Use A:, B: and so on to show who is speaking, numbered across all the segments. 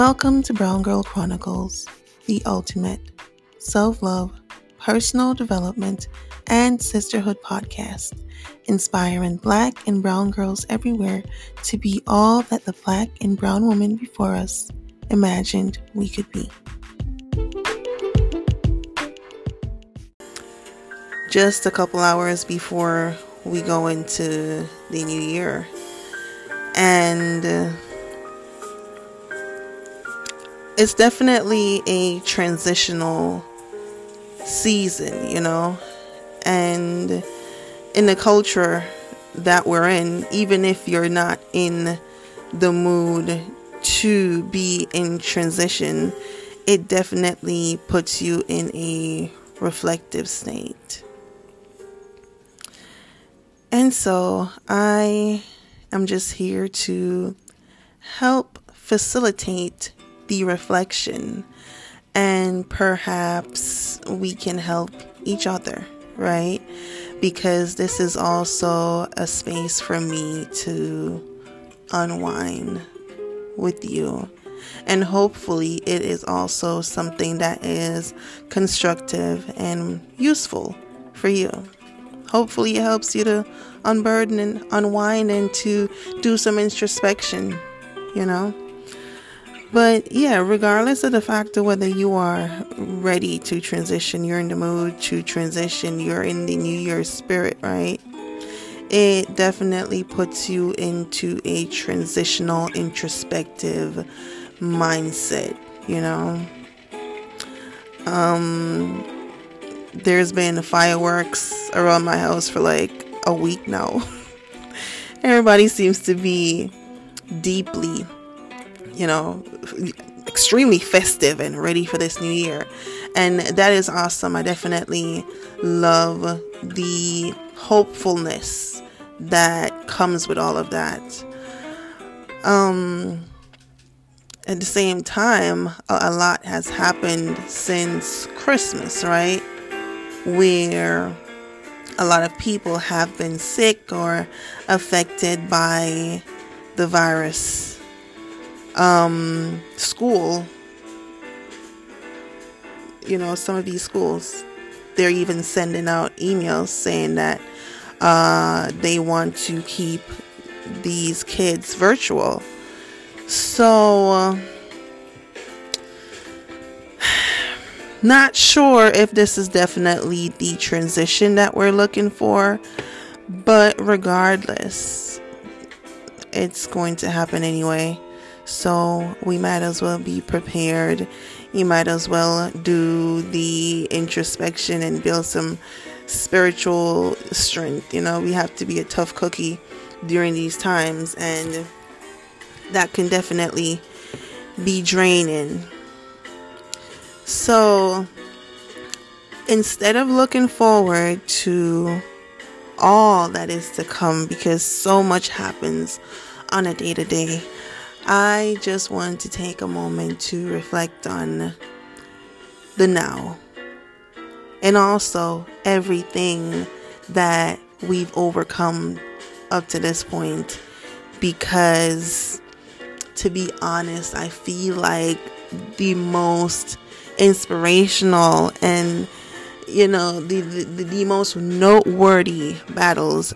A: Welcome to Brown Girl Chronicles, the ultimate self love, personal development, and sisterhood podcast, inspiring black and brown girls everywhere to be all that the black and brown woman before us imagined we could be. Just a couple hours before we go into the new year. And uh, it's definitely a transitional season, you know, and in the culture that we're in, even if you're not in the mood to be in transition, it definitely puts you in a reflective state. And so I am just here to help facilitate the reflection and perhaps we can help each other, right? Because this is also a space for me to unwind with you. And hopefully, it is also something that is constructive and useful for you. Hopefully, it helps you to unburden and unwind and to do some introspection, you know? But yeah, regardless of the fact of whether you are ready to transition, you're in the mood to transition, you're in the New Year spirit, right? It definitely puts you into a transitional, introspective mindset, you know? Um, there's been fireworks around my house for like a week now. Everybody seems to be deeply you know, extremely festive and ready for this new year. And that is awesome. I definitely love the hopefulness that comes with all of that. Um, at the same time, a, a lot has happened since Christmas, right? Where a lot of people have been sick or affected by the virus um, school, you know, some of these schools, they're even sending out emails saying that uh, they want to keep these kids virtual. So, uh, not sure if this is definitely the transition that we're looking for, but regardless, it's going to happen anyway. So we might as well be prepared. You might as well do the introspection and build some spiritual strength. You know, we have to be a tough cookie during these times, and that can definitely be draining. So instead of looking forward to all that is to come, because so much happens on a day to day I just want to take a moment to reflect on the now and also everything that we've overcome up to this point because to be honest, I feel like the most inspirational and you know the, the, the most noteworthy battles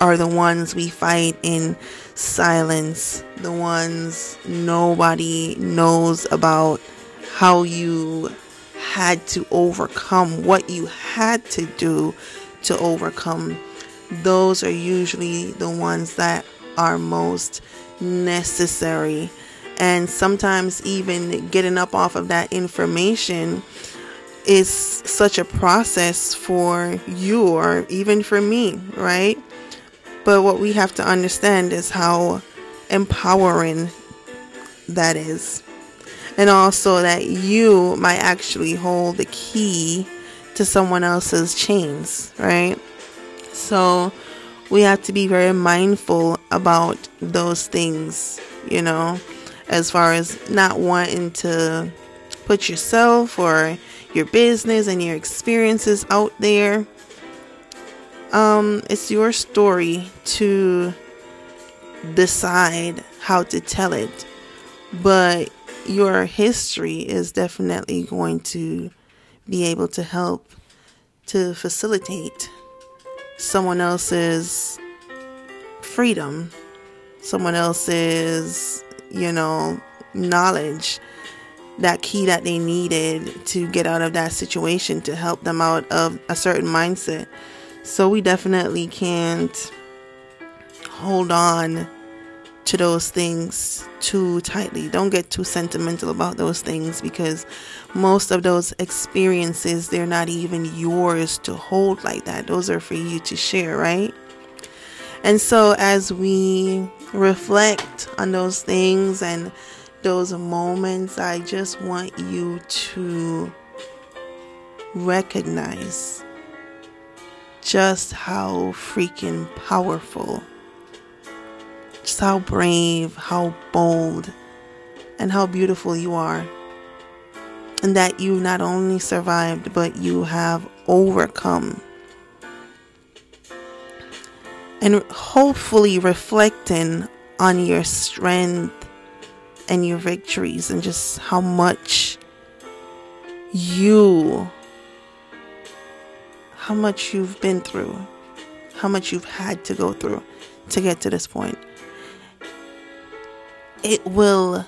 A: are the ones we fight in silence, the ones nobody knows about, how you had to overcome, what you had to do to overcome. Those are usually the ones that are most necessary. And sometimes, even getting up off of that information is such a process for you or even for me, right? But what we have to understand is how empowering that is. And also that you might actually hold the key to someone else's chains, right? So we have to be very mindful about those things, you know, as far as not wanting to put yourself or your business and your experiences out there um, it's your story to decide how to tell it, but your history is definitely going to be able to help to facilitate someone else's freedom, someone else's, you know, knowledge, that key that they needed to get out of that situation to help them out of a certain mindset. So we definitely can't hold on to those things too tightly. Don't get too sentimental about those things because most of those experiences they're not even yours to hold like that. Those are for you to share, right? And so as we reflect on those things and those moments, I just want you to recognize just how freaking powerful just how brave, how bold, and how beautiful you are. And that you not only survived, but you have overcome. And hopefully reflecting on your strength and your victories and just how much you, how much you've been through, how much you've had to go through to get to this point it will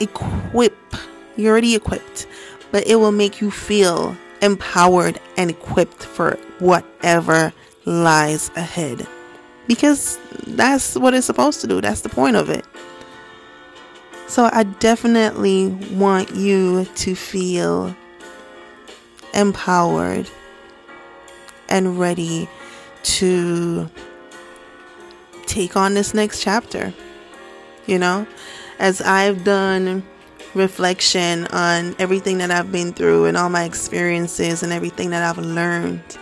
A: equip, you're already equipped, but it will make you feel empowered and equipped for whatever lies ahead. Because that's what it's supposed to do, that's the point of it. So I definitely want you to feel empowered and ready to take on this next chapter you know, as I've done reflection on everything that I've been through and all my experiences and everything that I've learned.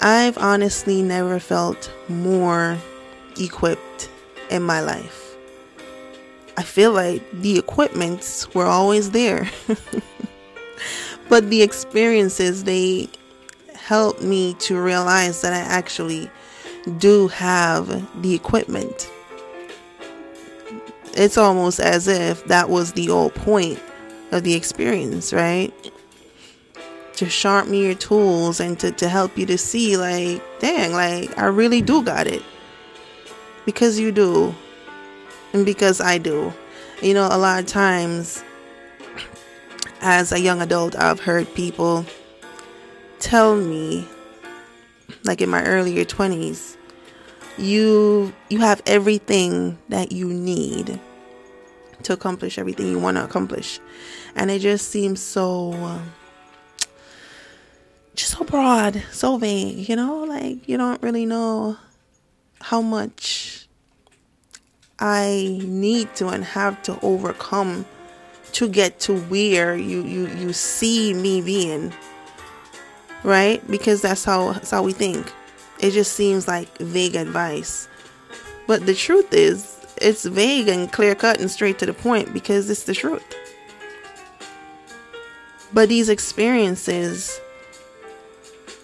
A: I've honestly never felt more equipped in my life. I feel like the equipments were always there. but the experiences they helped me to realize that I actually do have the equipment it's almost as if that was the whole point of the experience, right? To sharpen your tools and to, to help you to see, like, dang, like, I really do got it. Because you do. And because I do. You know, a lot of times, as a young adult, I've heard people tell me, like in my earlier 20s, you you have everything that you need to accomplish everything you want to accomplish. And it just seems so just so broad so vague you know? Like you don't really know how much i need to and have to overcome to get to where you you you see me being right because that's how that's how we think it just seems like vague advice. But the truth is, it's vague and clear cut and straight to the point because it's the truth. But these experiences,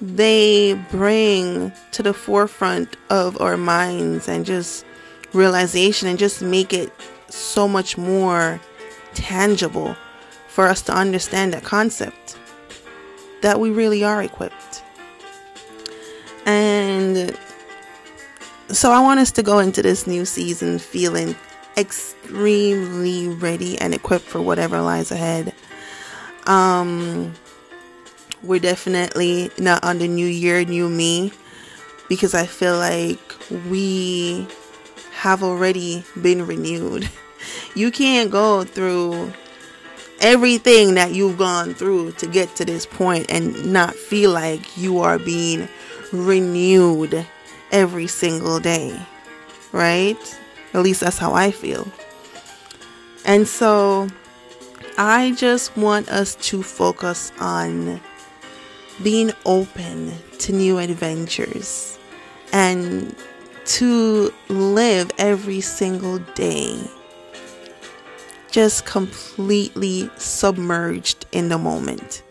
A: they bring to the forefront of our minds and just realization and just make it so much more tangible for us to understand that concept that we really are equipped. And so I want us to go into this new season feeling extremely ready and equipped for whatever lies ahead. Um, we're definitely not on the new year, new me, because I feel like we have already been renewed. You can't go through everything that you've gone through to get to this point and not feel like you are being renewed every single day, right? At least that's how I feel. And so I just want us to focus on being open to new adventures and to live every single day just completely submerged in the moment.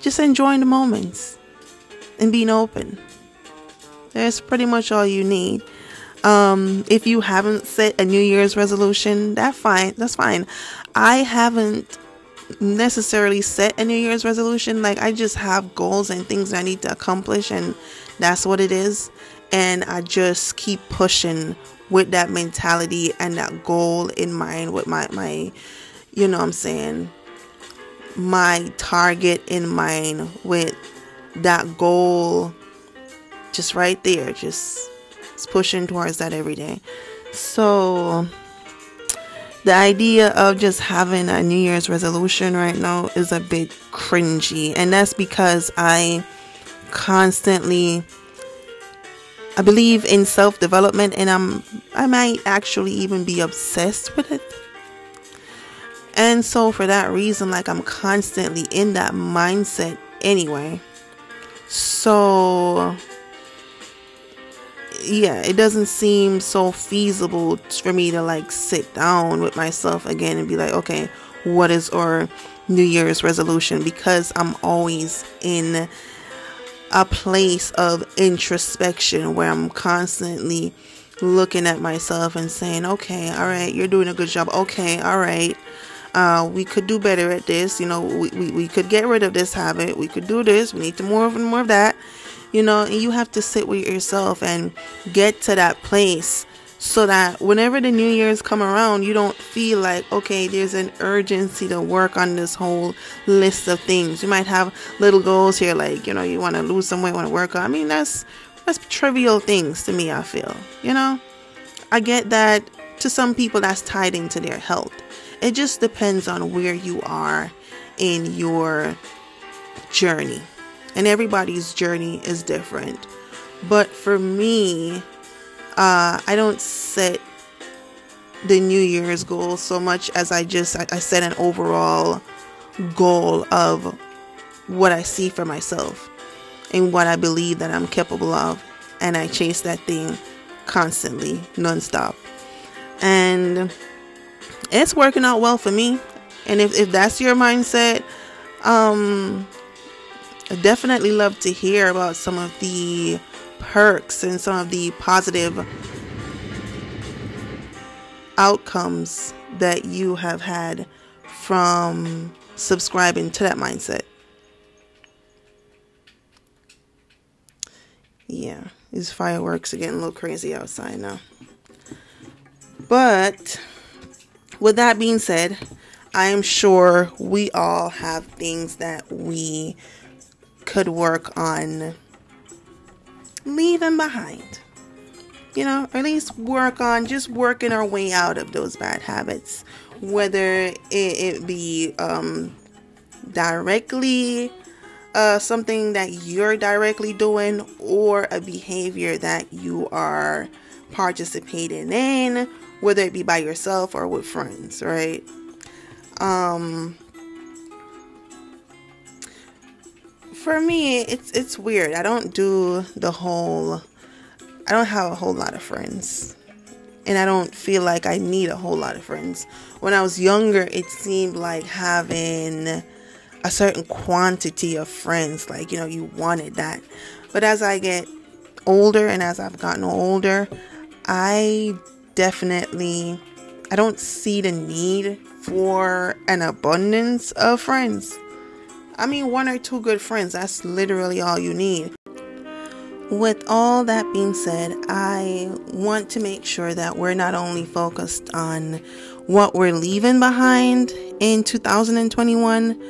A: Just enjoying the moments and being open. That's pretty much all you need. Um, if you haven't set a New Year's resolution, that's fine. That's fine. I haven't necessarily set a New Year's resolution. Like I just have goals and things I need to accomplish, and that's what it is. And I just keep pushing with that mentality and that goal in mind. With my my, you know, what I'm saying my target in mind. With that goal, just right there, just pushing towards that every day. So the idea of just having a New Year's resolution right now is a bit cringy, and that's because I constantly I believe in self-development and I'm I might actually even be obsessed with it. And so for that reason like I'm constantly in that mindset anyway. So yeah, it doesn't seem so feasible for me to like sit down with myself again and be like, okay, what is our New Year's resolution? Because I'm always in a place of introspection where I'm constantly looking at myself and saying, okay, all right, you're doing a good job. Okay, all right. Uh, we could do better at this. You know, we, we, we could get rid of this habit. We could do this. We need to more and more of that you know, and you have to sit with yourself and get to that place so that whenever the new year's come around you don't feel like okay there's an urgency to work on this whole list of things. You might have little goals here like you know you want to lose some weight want to work on i mean that's that's trivial things to me i feel you know? I get that to some people that's tied into their health. It just depends on where you are in your journey. And everybody's journey is different. But for me, uh, I don't set the New Year's goal so much as I just I, I set an overall goal of what I see for myself and what I believe that I'm capable of, and I chase that thing constantly, nonstop, and it's working out well for me. And if, if that's your mindset, um, I definitely love to hear about some of the perks and some of the positive outcomes that you have had from subscribing to that mindset. Yeah, these fireworks are getting a little crazy outside now. But with that being said, I am sure we all have things that we could work on leaving behind. You know, at least work on just working our way out of those bad habits, whether it, it be um, directly uh, something that you're directly doing or a behavior that you are participating in, whether it be by yourself or with friends, right? Um, for me, it's it's weird. I don't do the whole I don't have a whole lot of friends. And I don't feel like I need a whole lot of friends. When I was younger, it seemed like having a certain quantity of friends, like, you know, you wanted that. But as I get older and as I've gotten older, I definitely I don't see the need for an abundance of friends. I mean, one or two good friends, that's literally all you need. With all that being said, I want to make sure that we're not only focused on what we're leaving behind in 2021,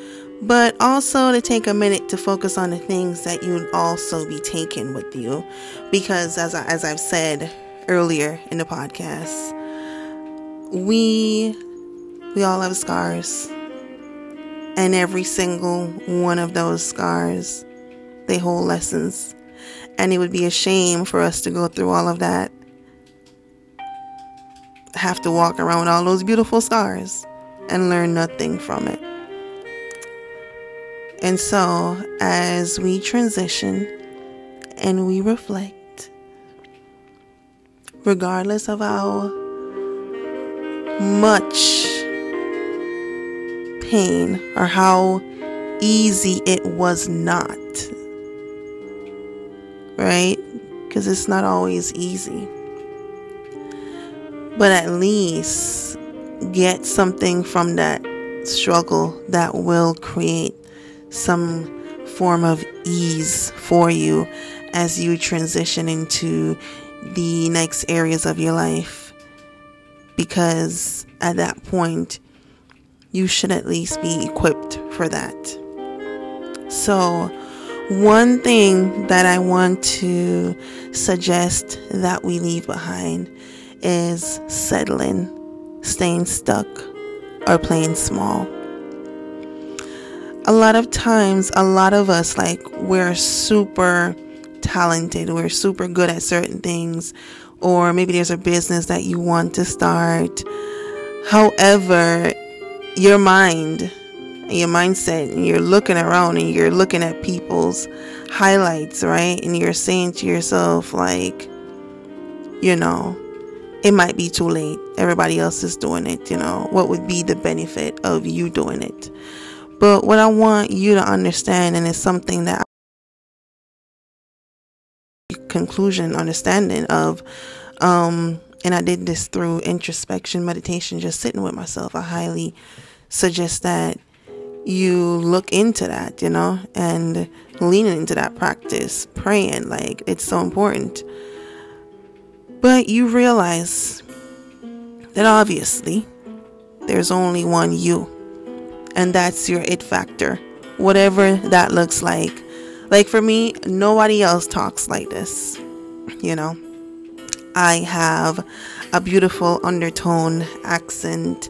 A: but also to take a minute to focus on the things that you'd also be taking with you. Because as, I, as I've said earlier in the podcast, we we all have scars and every single one of those scars, they hold lessons. And it would be a shame for us to go through all of that, have to walk around with all those beautiful scars and learn nothing from it. And so, as we transition and we reflect, regardless of how much pain or how easy it was not. Right? Because it's not always easy. but at least get something from that struggle that will create some form of ease for you as you transition into the next areas of your life. Because at that point, you should at least be equipped for that. So, one thing that I want to suggest that we leave behind is settling, staying stuck, or playing small. A lot of times, a lot of us, like, we're super talented, we're super good at certain things, or maybe there's a business that you want to start. However, your mind, your mindset, and you're looking around and you're looking at people's highlights, right? And you're saying to yourself, like, you know, it might be too late. Everybody else is doing it, you know. What would be the benefit of you doing it? But what I want you to understand, and it's something that conclusion, understanding of, um, and I did this through introspection, meditation, just sitting with myself. I highly suggest that you look into that, you know, and leaning into that practice, praying. Like, it's so important. But you realize that obviously there's only one you, and that's your it factor, whatever that looks like. Like for me, nobody else talks like this, you know. I have a beautiful undertone accent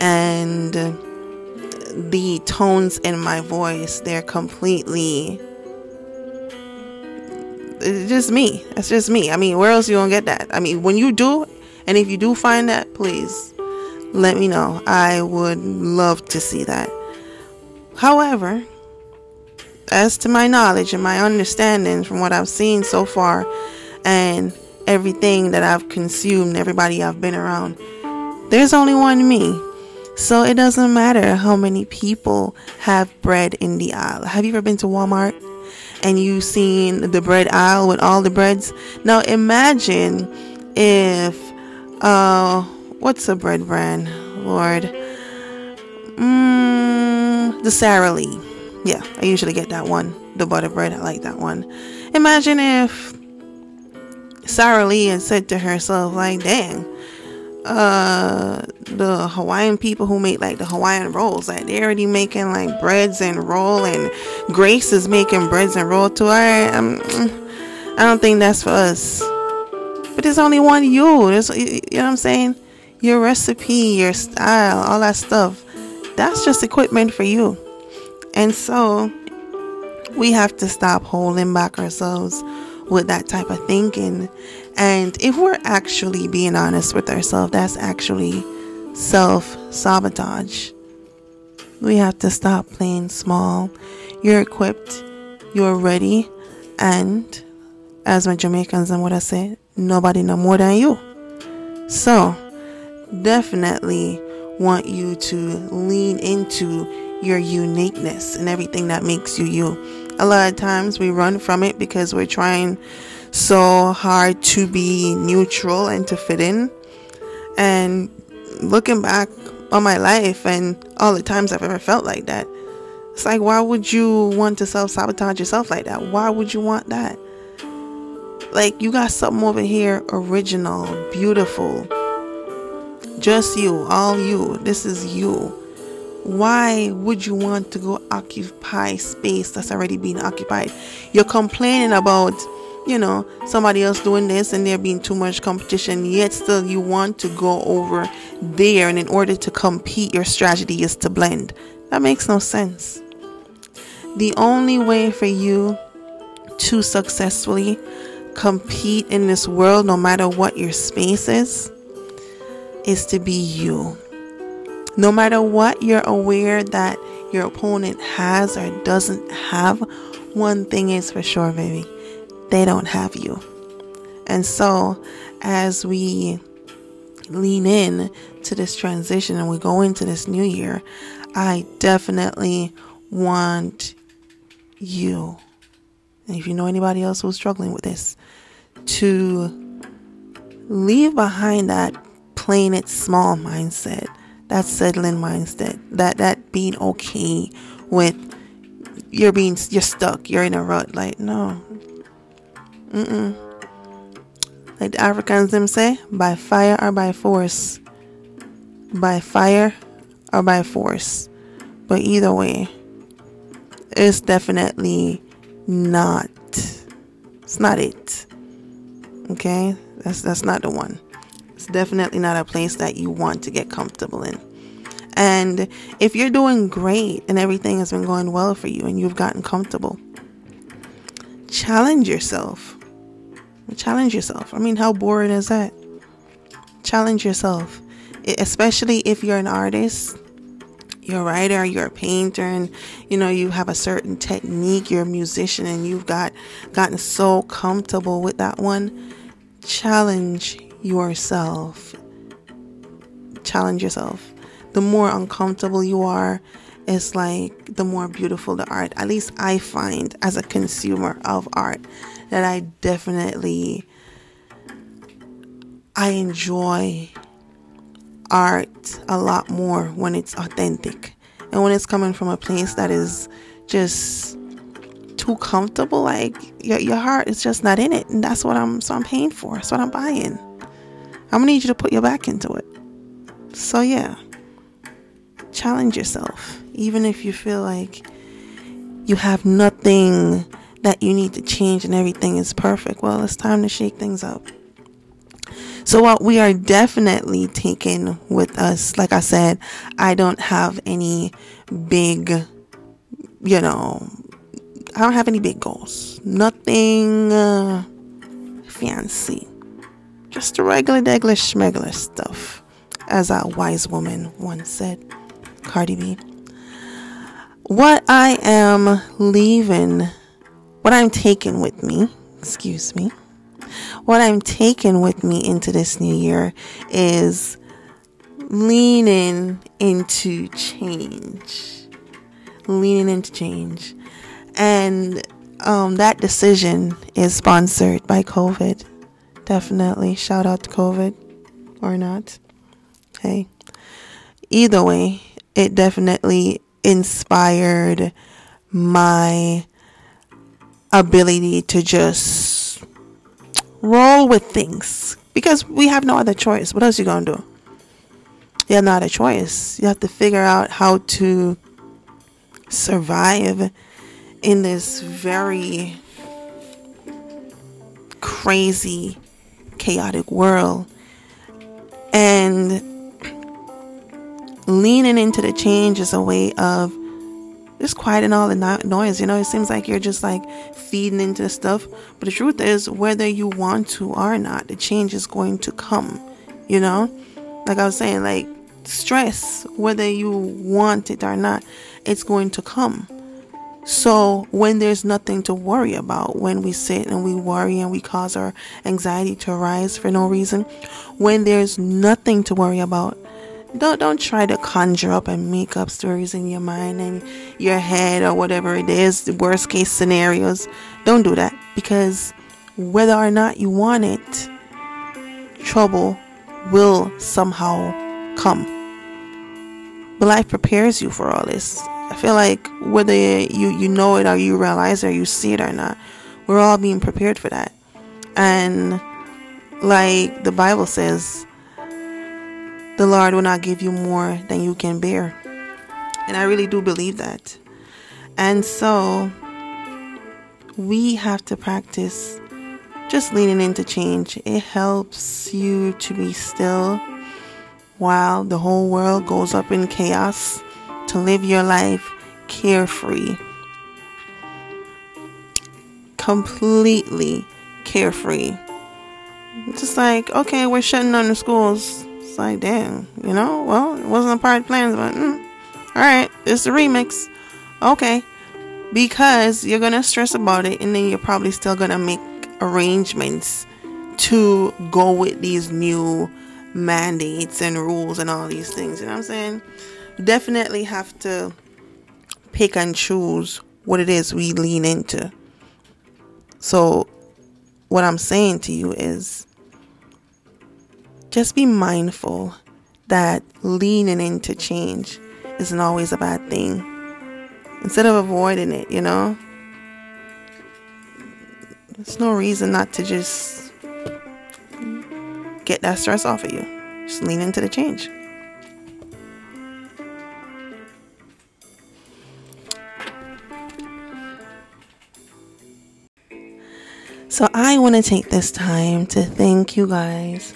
A: and the tones in my voice, they're completely it's just me. That's just me. I mean, where else you gonna get that? I mean, when you do, and if you do find that, please let me know. I would love to see that. However, as to my knowledge and my understanding from what I've seen so far, and everything that I've consumed, everybody I've been around, there's only one me. So it doesn't matter how many people have bread in the aisle. Have you ever been to Walmart? and you've seen the bread aisle with all the breads. Now imagine if uh what's a bread brand, Lord? Mm, the Sara Lee. Yeah, I usually get that one. The butter bread, I like that one. Imagine if Lee had said to herself, like, dang, uh the Hawaiian people who make like the Hawaiian rolls. Like they're already making like breads and roll and Grace is making breads and roll too. I I'm, I don't think that's for us. But there's only one you. There's you know what I'm saying? Your recipe, your style, all that stuff. That's just equipment for you. And so we have to stop holding back ourselves with that type of thinking. And if we're actually being honest with ourselves, that's actually self sabotage. We have to stop playing small. You're equipped, you're ready, and as my Jamaicans and what I say, nobody know more than you. So, definitely want you to lean into your uniqueness and everything that makes you you. A lot of times we run from it because we're trying so hard to be neutral and to fit in. And looking back on my life and all the times I've ever felt like that, it's like, why would you want to self sabotage yourself like that? Why would you want that? Like, you got something over here original, beautiful, just you, all you. This is you why would you want to go occupy space that's already being occupied? You're complaining about, you know, somebody else doing this and there being too much competition, yet still you want to go over there, and in order to compete, your strategy is to blend. That makes no sense. The only way for you to successfully compete in this world, no matter what your space is, is to be you. No matter what you're aware that your opponent has or doesn't have, one thing is for sure, baby they don't have you. And so, as we lean in to this transition and we go into this new year, I definitely want you, and if you know anybody else who's struggling with this, to leave behind that playing it small mindset, that settling mindset, that that being okay with you're being you're stuck, you're in a rut. Like no, mm Like the Africans them say, by fire or by force, by fire or by force. But either way, it's definitely not. It's not it. Okay, that's that's not the one. It's definitely not a place that you want to get comfortable in. And if you're doing great and everything has been going well for you and you've gotten comfortable, challenge yourself. Challenge yourself. I mean, how boring is that? Challenge yourself, especially if you're an artist, you're a writer, you're a painter, and you know you have a certain technique. You're a musician, and you've got gotten so comfortable with that one. Challenge yourself. Challenge yourself. The more uncomfortable you are, it's like the more beautiful the art. At least I find as a consumer of art that I definitely I enjoy art a lot more when it's authentic and when it's coming from a place that is just too comfortable like your, your heart is just not in it and that's what i'm so i'm paying for that's what i'm buying i'm gonna need you to put your back into it so yeah challenge yourself even if you feel like you have nothing that you need to change and everything is perfect well it's time to shake things up so, what we are definitely taking with us, like I said, I don't have any big, you know, I don't have any big goals. Nothing uh, fancy. Just a regular, regular, schmegular stuff, as a wise woman once said, Cardi B. What I am leaving, what I'm taking with me, excuse me, what I'm taking with me into this new year is leaning into change. Leaning into change. And um, that decision is sponsored by COVID. Definitely. Shout out to COVID or not. Hey. Either way, it definitely inspired my ability to just roll with things because we have no other choice. What else you gonna do? You have no other choice. You have to figure out how to survive in this very crazy, chaotic world. And leaning into the change is a way of just quieting all the no- noise. You know, it seems like you're just like feeding into stuff. But the truth is, whether you want to or not, the change is going to come. You know, like I was saying, like stress, whether you want it or not, it's going to come. So when there's nothing to worry about, when we sit and we worry and we cause our anxiety to rise for no reason, when there's nothing to worry about, don't don't try to conjure up and make up stories in your mind and your head or whatever it is the worst case scenarios. Don't do that because whether or not you want it trouble will somehow come. But life prepares you for all this i feel like whether you you know it or you realize it or you see it or not we're all being prepared for that and like the bible says the Lord will not give you more than you can bear. And I really do believe that. And so we have to practice just leaning into change. It helps you to be still while the whole world goes up in chaos, to live your life carefree, completely carefree. Just like, okay, we're shutting down the schools it's like, damn, you know, well, it wasn't a part of the plans, but mm, all right, it's the remix. Okay. Because you're going to stress about it and then you're probably still going to make arrangements to go with these new mandates and rules and all these things. You know what I'm saying? Definitely have to pick and choose what it is we lean into. So, what I'm saying to you is just be mindful that leaning into change isn't always a bad thing. Instead of avoiding it, you know, there's no reason not to just get that stress off of you. Just lean into the change. So, I want to take this time to thank you guys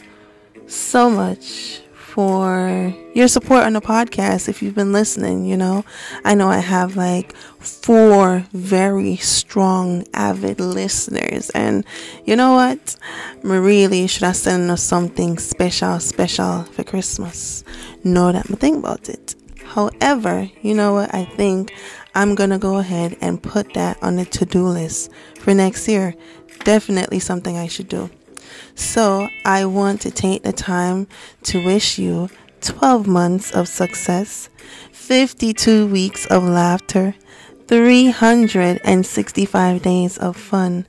A: so much for your support on the podcast if you've been listening, you know. I know I have like four very strong avid listeners and you know what? really should I send them something special special for Christmas. Know that I'm think about it. However, you know what? I think I'm going to go ahead and put that on the to-do list for next year. Definitely something I should do. So I want to take the time to wish you 12 months of success, 52 weeks of laughter, 365 days of fun,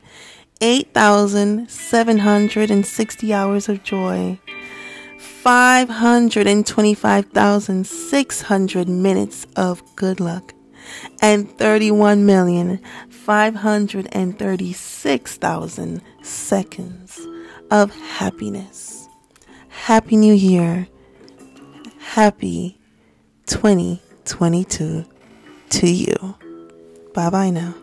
A: 8,760 hours of joy, 525,600 minutes of good luck, and 31,536,000 seconds of happiness. Happy New Year. Happy 2022 to you. Bye bye now.